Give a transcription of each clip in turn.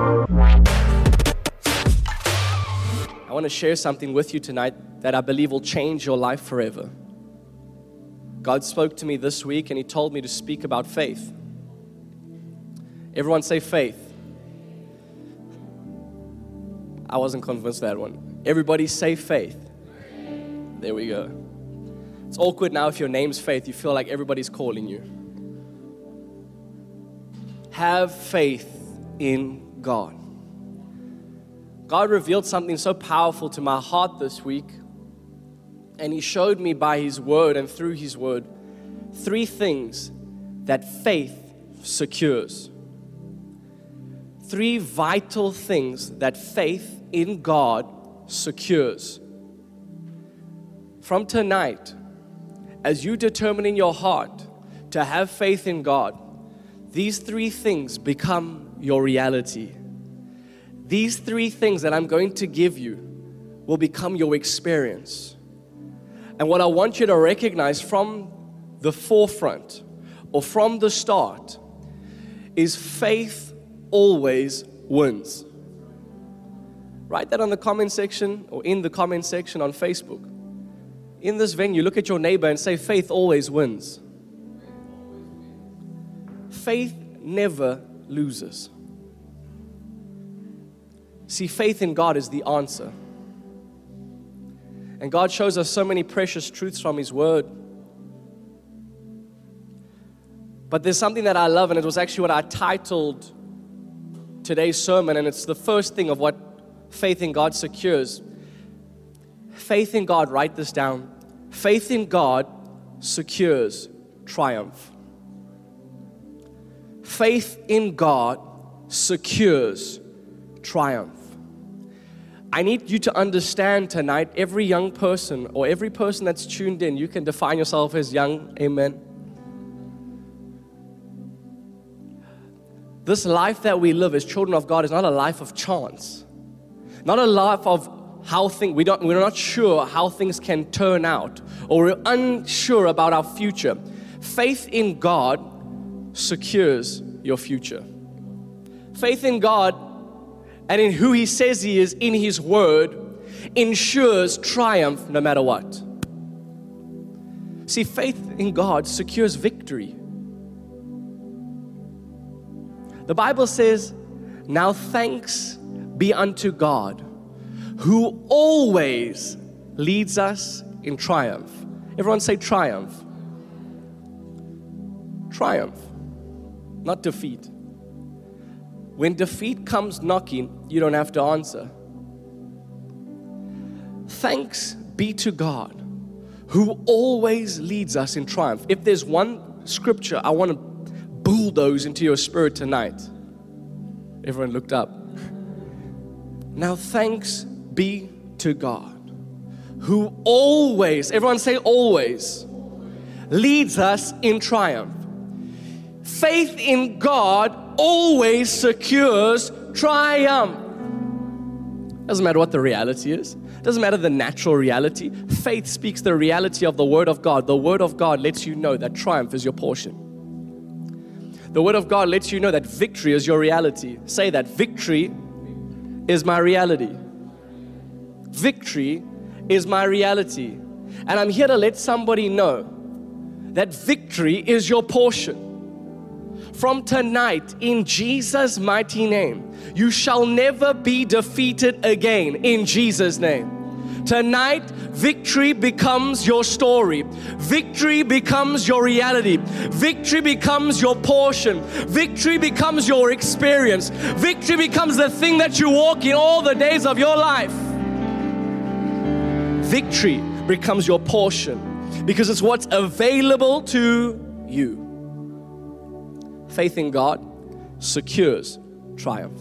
I want to share something with you tonight that I believe will change your life forever. God spoke to me this week and He told me to speak about faith. Everyone say faith. I wasn't convinced that one. Everybody say faith. There we go. It's awkward now if your name's faith, you feel like everybody's calling you. Have faith in God. God revealed something so powerful to my heart this week, and He showed me by His word and through His word three things that faith secures. Three vital things that faith in God secures. From tonight, as you determine in your heart to have faith in God, these three things become your reality. These three things that I'm going to give you will become your experience. And what I want you to recognize from the forefront or from the start is faith always wins. Write that on the comment section or in the comment section on Facebook. In this venue, look at your neighbor and say, Faith always wins. Faith never loses. See, faith in God is the answer. And God shows us so many precious truths from His Word. But there's something that I love, and it was actually what I titled today's sermon, and it's the first thing of what faith in God secures. Faith in God, write this down. Faith in God secures triumph. Faith in God secures triumph. I need you to understand tonight, every young person or every person that's tuned in, you can define yourself as young, amen. This life that we live as children of God is not a life of chance, not a life of how things, we don't, we're not sure how things can turn out, or we're unsure about our future. Faith in God secures your future. Faith in God and in who He says He is in His Word ensures triumph no matter what. See, faith in God secures victory. The Bible says, Now thanks be unto God who always leads us in triumph. Everyone say triumph. Triumph, not defeat. When defeat comes knocking, you don't have to answer. Thanks be to God who always leads us in triumph. If there's one scripture I want to bulldoze into your spirit tonight, everyone looked up. Now, thanks be to God who always, everyone say always, leads us in triumph. Faith in God always secures triumph. Doesn't matter what the reality is. Doesn't matter the natural reality. Faith speaks the reality of the Word of God. The Word of God lets you know that triumph is your portion. The Word of God lets you know that victory is your reality. Say that victory is my reality. Victory is my reality. And I'm here to let somebody know that victory is your portion from tonight in Jesus' mighty name. You shall never be defeated again in Jesus' name. Tonight, victory becomes your story. Victory becomes your reality. Victory becomes your portion. Victory becomes your experience. Victory becomes the thing that you walk in all the days of your life. Victory becomes your portion because it's what's available to you faith in God secures triumph.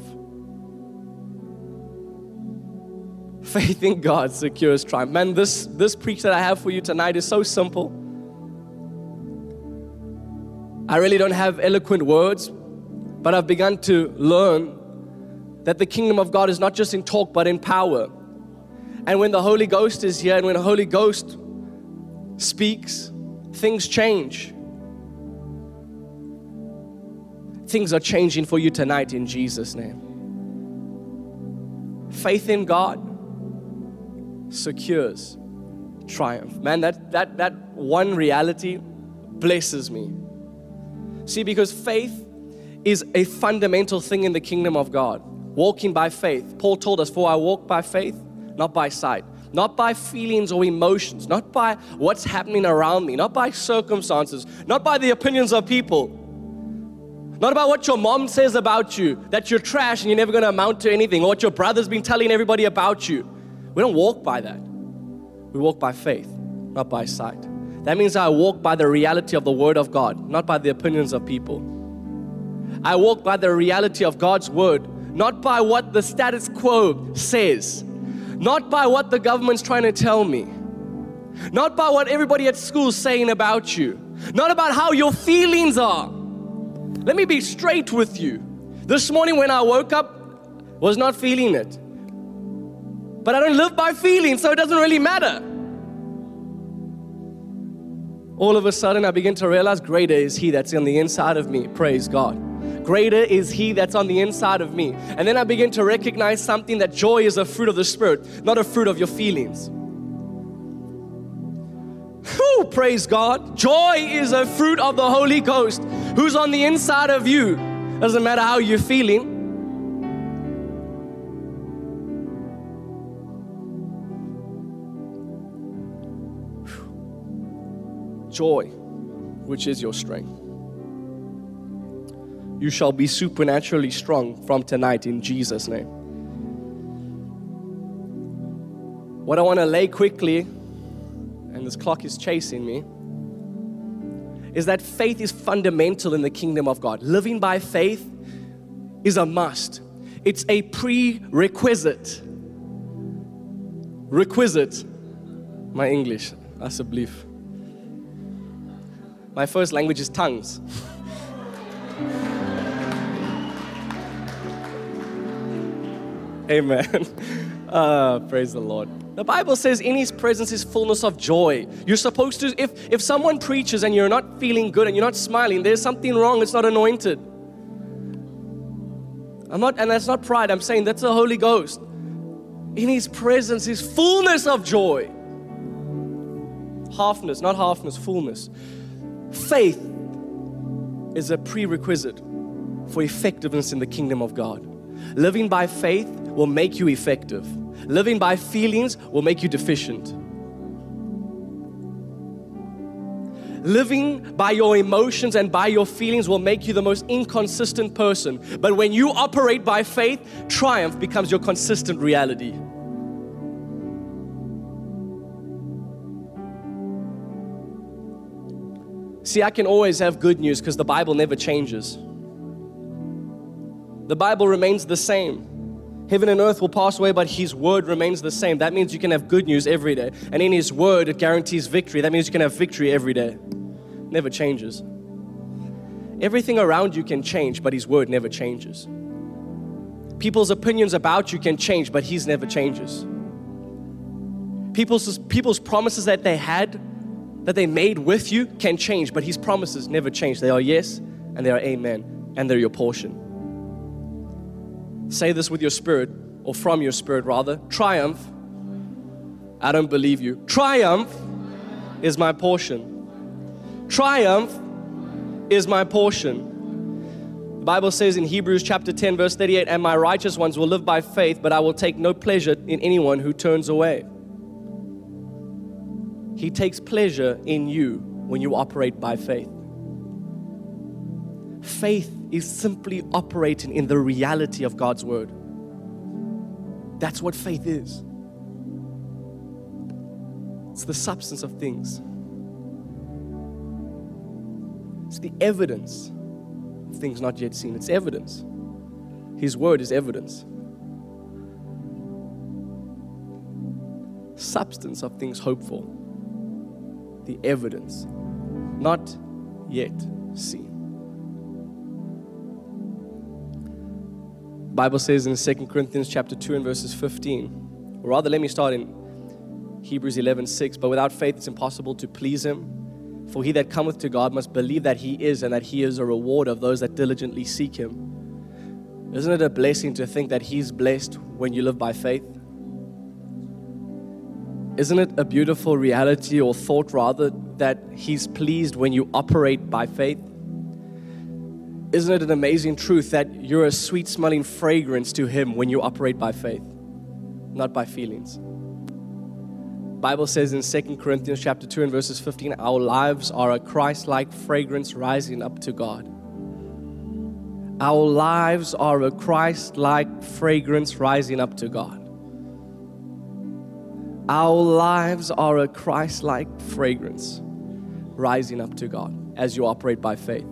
Faith in God secures triumph. Man, this, this preach that I have for you tonight is so simple. I really don't have eloquent words, but I've begun to learn that the kingdom of God is not just in talk, but in power. And when the Holy Ghost is here and when the Holy Ghost speaks, things change. Things are changing for you tonight in Jesus' name. Faith in God secures triumph. Man, that, that, that one reality blesses me. See, because faith is a fundamental thing in the kingdom of God. Walking by faith. Paul told us, For I walk by faith, not by sight. Not by feelings or emotions, not by what's happening around me, not by circumstances, not by the opinions of people, not about what your mom says about you, that you're trash and you're never going to amount to anything, or what your brother's been telling everybody about you. We don't walk by that. We walk by faith, not by sight. That means I walk by the reality of the Word of God, not by the opinions of people. I walk by the reality of God's Word, not by what the status quo says, not by what the government's trying to tell me, not by what everybody at school's saying about you, not about how your feelings are. Let me be straight with you. This morning when I woke up, was not feeling it. But I don't live by feelings, so it doesn't really matter. All of a sudden, I begin to realize greater is He that's on the inside of me. Praise God. Greater is He that's on the inside of me. And then I begin to recognize something that joy is a fruit of the Spirit, not a fruit of your feelings. Whew, praise God. Joy is a fruit of the Holy Ghost who's on the inside of you. Doesn't matter how you're feeling. Joy, which is your strength. You shall be supernaturally strong from tonight in Jesus' name. What I want to lay quickly, and this clock is chasing me, is that faith is fundamental in the kingdom of God. Living by faith is a must, it's a prerequisite. Requisite, my English, that's a belief. My first language is tongues. Amen. Uh, praise the Lord. The Bible says in his presence is fullness of joy. You're supposed to, if, if someone preaches and you're not feeling good and you're not smiling, there's something wrong. It's not anointed. I'm not, and that's not pride. I'm saying that's the Holy Ghost. In his presence is fullness of joy. Halfness, not halfness, fullness. Faith is a prerequisite for effectiveness in the kingdom of God. Living by faith will make you effective. Living by feelings will make you deficient. Living by your emotions and by your feelings will make you the most inconsistent person. But when you operate by faith, triumph becomes your consistent reality. See, I can always have good news because the Bible never changes. The Bible remains the same. Heaven and earth will pass away, but His word remains the same. That means you can have good news every day. And in His word, it guarantees victory. That means you can have victory every day. Never changes. Everything around you can change, but His word never changes. People's opinions about you can change, but His never changes. People's, people's promises that they had, that they made with you, can change, but His promises never change. They are yes and they are amen, and they're your portion. Say this with your spirit, or from your spirit rather. Triumph. I don't believe you. Triumph is my portion. Triumph is my portion. The Bible says in Hebrews chapter 10, verse 38, and my righteous ones will live by faith, but I will take no pleasure in anyone who turns away. He takes pleasure in you when you operate by faith. Faith is simply operating in the reality of God's word. That's what faith is. It's the substance of things. It's the evidence of things not yet seen. It's evidence. His word is evidence. Substance of things hoped for. The evidence not yet seen. Bible says in 2 Corinthians chapter 2 and verses 15, or rather let me start in Hebrews 11, 6, but without faith it's impossible to please him. For he that cometh to God must believe that he is and that he is a rewarder of those that diligently seek him. Isn't it a blessing to think that He's blessed when you live by faith? Isn't it a beautiful reality or thought, rather, that He's pleased when you operate by faith? Isn't it an amazing truth that you're a sweet smelling fragrance to Him when you operate by faith, not by feelings? Bible says in 2 Corinthians chapter 2 and verses 15, our lives are a Christ-like fragrance rising up to God. Our lives are a Christ-like fragrance rising up to God. Our lives are a Christ like fragrance rising up to God as you operate by faith.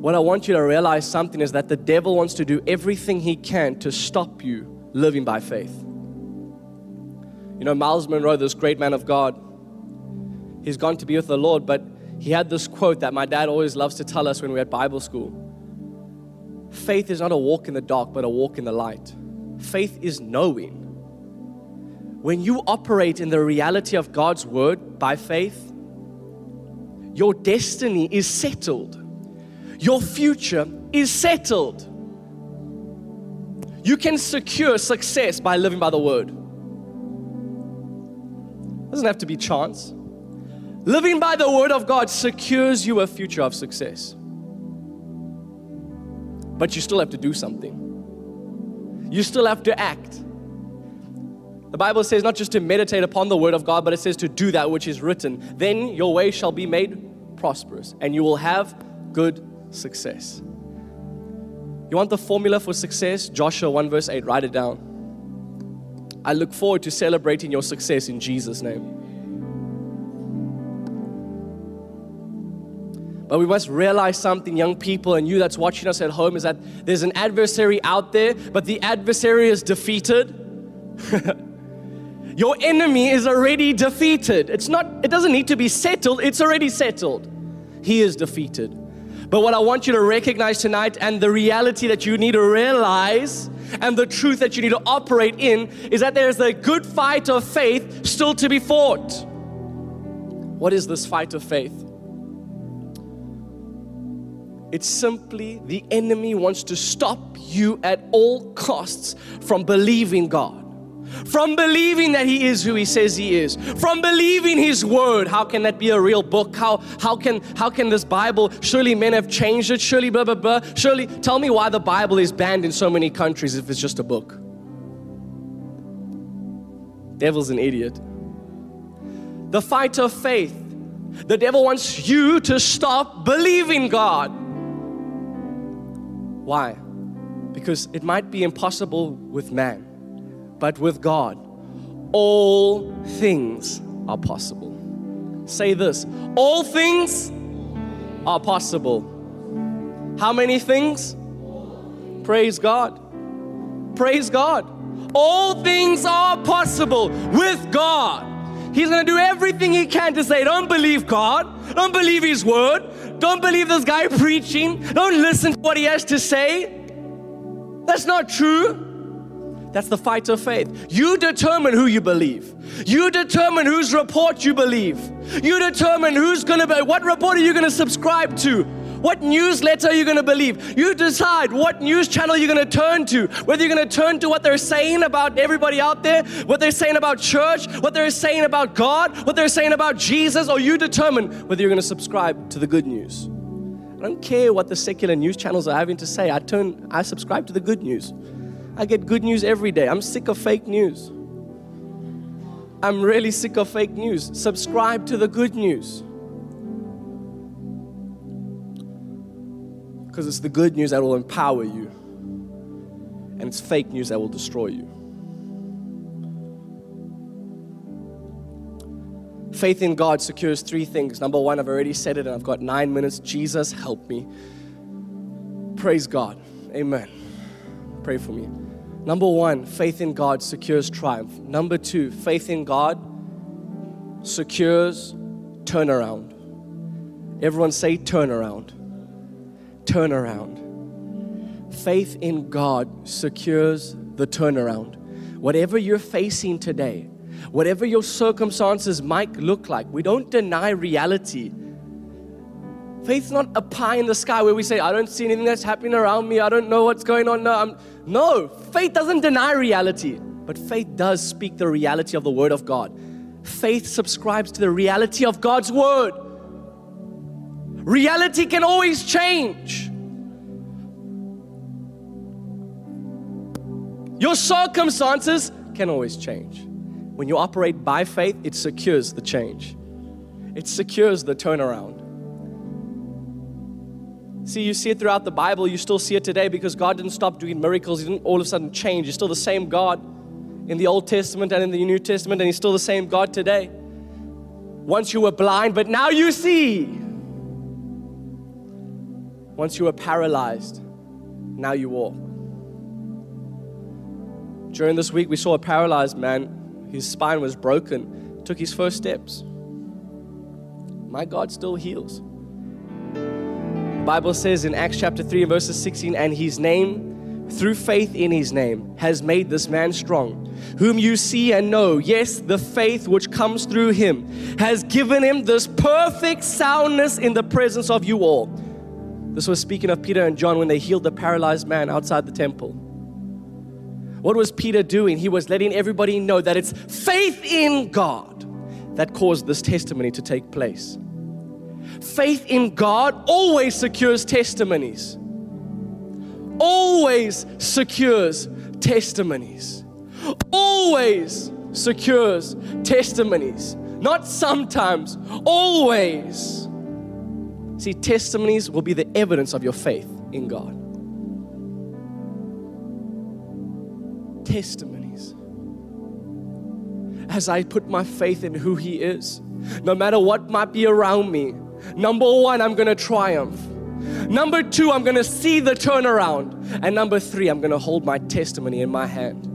What I want you to realize something is that the devil wants to do everything he can to stop you living by faith. You know, Myles Munroe, this great man of God, he's gone to be with the Lord, but he had this quote that my dad always loves to tell us when we're at Bible school. Faith is not a walk in the dark, but a walk in the light. Faith is knowing when you operate in the reality of God's word by faith, your destiny is settled. Your future is settled. You can secure success by living by the word. It doesn't have to be chance. Living by the word of God secures you a future of success. But you still have to do something. You still have to act. The Bible says not just to meditate upon the word of God, but it says to do that which is written. Then your way shall be made prosperous and you will have good success. You want the formula for success? Joshua 1 verse 8, write it down. I look forward to celebrating your success in Jesus' name. But we must realize something, young people, and you that's watching us at home, is that there's an adversary out there, but the adversary is defeated. Your enemy is already defeated. It's not, it doesn't need to be settled, it's already settled. He is defeated. But what I want you to recognize tonight and the reality that you need to realize and the truth that you need to operate in is that there's a good fight of faith still to be fought. What is this fight of faith? It's simply the enemy wants to stop you at all costs from believing God from believing that he is who he says he is, from believing his word. How can that be a real book? How, how, can, how can this Bible, surely men have changed it, surely blah, blah, blah. Surely, tell me why the Bible is banned in so many countries if it's just a book. Devil's an idiot. The fight of faith. The devil wants you to stop believing God. Why? Because it might be impossible with man but with God, all things are possible. Say this all things are possible. How many things? Praise God. Praise God. All things are possible with God. He's going to do everything he can to say, Don't believe God. Don't believe his word. Don't believe this guy preaching. Don't listen to what he has to say. That's not true. That's the fight of faith. You determine who you believe. You determine whose report you believe. You determine who's going to be, what report are you going to subscribe to? What newsletter are you going to believe? You decide what news channel you're going to turn to. Whether you're going to turn to what they're saying about everybody out there, what they're saying about church, what they're saying about God, what they're saying about Jesus, or you determine whether you're going to subscribe to the good news. I don't care what the secular news channels are having to say. I turn I subscribe to the good news. I get good news every day. I'm sick of fake news. I'm really sick of fake news. Subscribe to the good news. Because it's the good news that will empower you, and it's fake news that will destroy you. Faith in God secures three things. Number one, I've already said it, and I've got nine minutes. Jesus, help me. Praise God. Amen. Pray for me. Number one, faith in God secures triumph. Number two, faith in God secures turnaround. Everyone say turnaround. Turnaround. Faith in God secures the turnaround. Whatever you're facing today, whatever your circumstances might look like, we don't deny reality. Faith's not a pie in the sky where we say, I don't see anything that's happening around me. I don't know what's going on. No, I'm, no, faith doesn't deny reality, but faith does speak the reality of the Word of God. Faith subscribes to the reality of God's Word. Reality can always change. Your circumstances can always change. When you operate by faith, it secures the change, it secures the turnaround. See, you see it throughout the Bible, you still see it today because God didn't stop doing miracles, He didn't all of a sudden change. He's still the same God in the Old Testament and in the New Testament, and He's still the same God today. Once you were blind, but now you see. Once you were paralyzed, now you walk. During this week, we saw a paralyzed man, his spine was broken, took his first steps. My God still heals. Bible says in Acts chapter 3 verses 16, and his name, through faith in his name, has made this man strong, whom you see and know. Yes, the faith which comes through him has given him this perfect soundness in the presence of you all. This was speaking of Peter and John when they healed the paralyzed man outside the temple. What was Peter doing? He was letting everybody know that it's faith in God that caused this testimony to take place. Faith in God always secures testimonies. Always secures testimonies. Always secures testimonies. Not sometimes, always. See, testimonies will be the evidence of your faith in God. Testimonies. As I put my faith in who He is, no matter what might be around me, number one, I'm gonna triumph. Number two, I'm gonna see the turnaround. And number three, I'm gonna hold my testimony in my hand.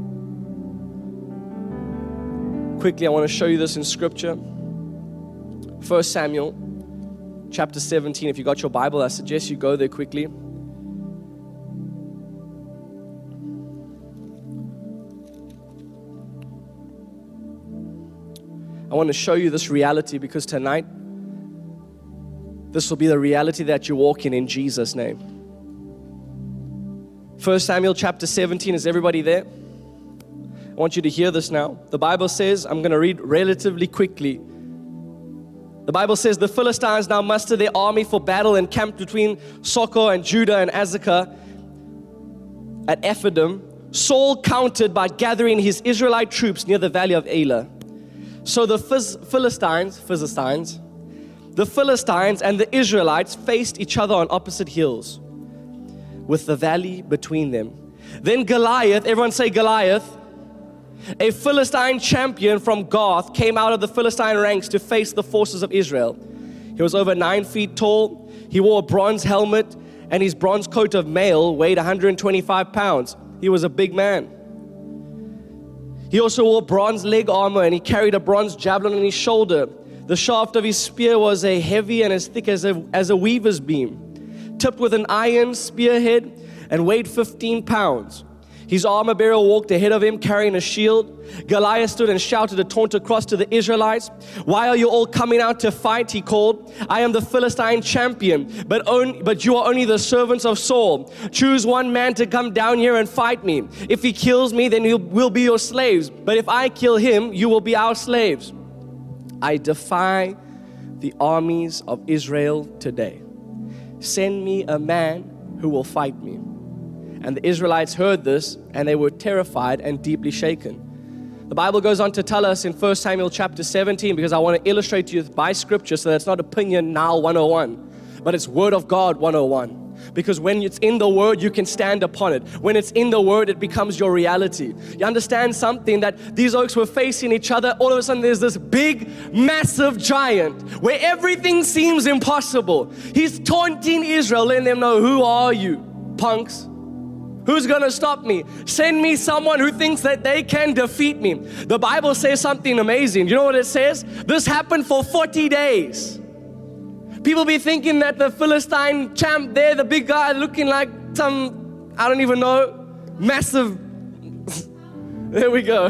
Quickly, I wanna show you this in scripture. 1 Samuel chapter 17. If you got your Bible, I suggest you go there quickly. I want to show you this reality because tonight, this will be the reality that you walk in in Jesus' name. 1 Samuel chapter 17, is everybody there? I want you to hear this now. The Bible says, I'm going to read relatively quickly. The Bible says, The Philistines now mustered their army for battle and camped between Socoh and Judah and Azekah at Ephedim. Saul countered by gathering his Israelite troops near the valley of Elah. So the Philistines, Philistines, the Philistines and the Israelites faced each other on opposite hills with the valley between them. Then Goliath, everyone say Goliath, a Philistine champion from Gath, came out of the Philistine ranks to face the forces of Israel. He was over nine feet tall. He wore a bronze helmet, and his bronze coat of mail weighed 125 pounds. He was a big man. He also wore bronze leg armor and he carried a bronze javelin on his shoulder. The shaft of his spear was a heavy and as thick as a, as a weaver's beam, tipped with an iron spearhead and weighed 15 pounds. His armor bearer walked ahead of him carrying a shield. Goliath stood and shouted a taunt across to the Israelites. Why are you all coming out to fight? He called. I am the Philistine champion, but, only, but you are only the servants of Saul. Choose one man to come down here and fight me. If he kills me, then we'll be your slaves. But if I kill him, you will be our slaves. I defy the armies of Israel today. Send me a man who will fight me. And the Israelites heard this and they were terrified and deeply shaken. The Bible goes on to tell us in 1 Samuel chapter 17 because I want to illustrate to you by scripture so that's not opinion now 101, but it's word of God 101 because when it's in the word you can stand upon it when it's in the word it becomes your reality you understand something that these oaks were facing each other all of a sudden there's this big massive giant where everything seems impossible he's taunting israel letting them know who are you punks Who's gonna stop me? Send me someone who thinks that they can defeat me. The Bible says something amazing. You know what it says? This happened for 40 days. People be thinking that the Philistine champ there, the big guy looking like some, I don't even know, massive. there we go.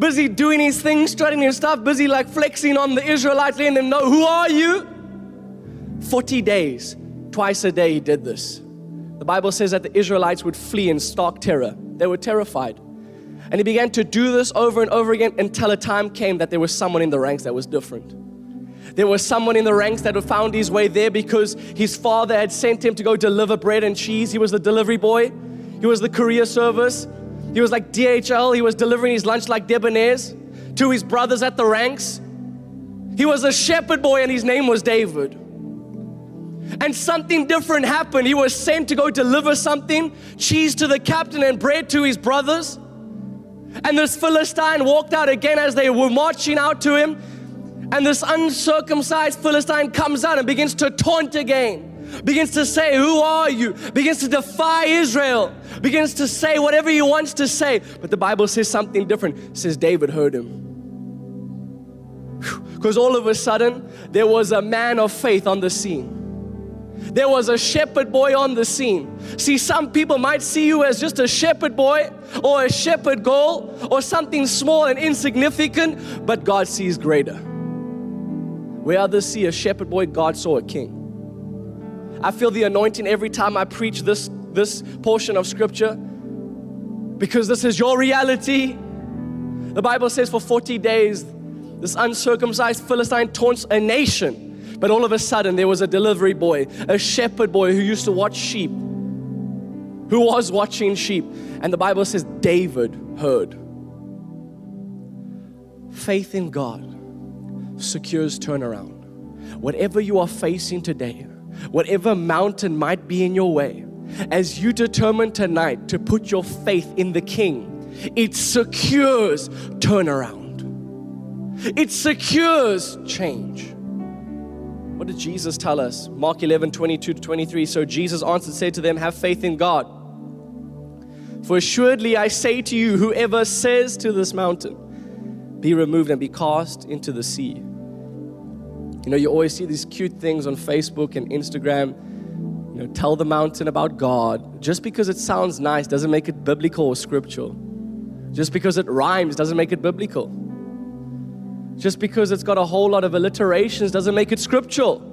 Busy doing his thing, strutting his stuff, busy like flexing on the Israelites, letting them know, who are you? 40 days, twice a day, he did this. The Bible says that the Israelites would flee in stark terror. They were terrified. And he began to do this over and over again until a time came that there was someone in the ranks that was different. There was someone in the ranks that had found his way there because his father had sent him to go deliver bread and cheese. He was the delivery boy, he was the courier service, he was like DHL, he was delivering his lunch like Debonairs to his brothers at the ranks. He was a shepherd boy and his name was David. And something different happened. He was sent to go deliver something cheese to the captain and bread to his brothers. And this Philistine walked out again as they were marching out to him. And this uncircumcised Philistine comes out and begins to taunt again. Begins to say, Who are you? Begins to defy Israel. Begins to say whatever he wants to say. But the Bible says something different. It says David heard him. Because all of a sudden, there was a man of faith on the scene there was a shepherd boy on the scene. See, some people might see you as just a shepherd boy or a shepherd girl or something small and insignificant, but God sees greater. Where others see a shepherd boy, God saw a king. I feel the anointing every time I preach this, this portion of scripture because this is your reality. The Bible says for 40 days, this uncircumcised Philistine taunts a nation but all of a sudden, there was a delivery boy, a shepherd boy who used to watch sheep, who was watching sheep. And the Bible says David heard. Faith in God secures turnaround. Whatever you are facing today, whatever mountain might be in your way, as you determine tonight to put your faith in the King, it secures turnaround. It secures change. What did Jesus tell us? Mark 11, 22 to 23. So Jesus answered, said to them, Have faith in God. For assuredly I say to you, whoever says to this mountain, Be removed and be cast into the sea. You know, you always see these cute things on Facebook and Instagram. You know, tell the mountain about God. Just because it sounds nice doesn't make it biblical or scriptural. Just because it rhymes doesn't make it biblical. Just because it's got a whole lot of alliterations doesn't make it scriptural.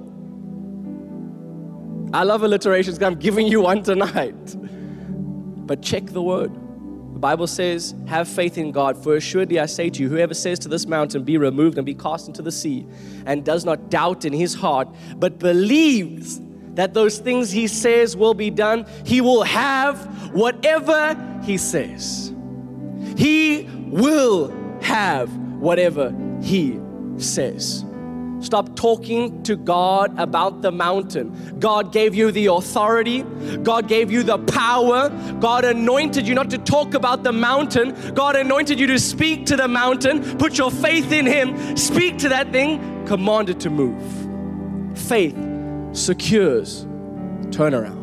I love alliterations I'm giving you one tonight. But check the word. Bible says, Have faith in God, for assuredly I say to you, whoever says to this mountain, Be removed and be cast into the sea, and does not doubt in his heart, but believes that those things he says will be done, he will have whatever he says. He will have whatever he says. Stop talking to God about the mountain. God gave you the authority. God gave you the power. God anointed you not to talk about the mountain. God anointed you to speak to the mountain. Put your faith in Him. Speak to that thing. Command it to move. Faith secures turnaround.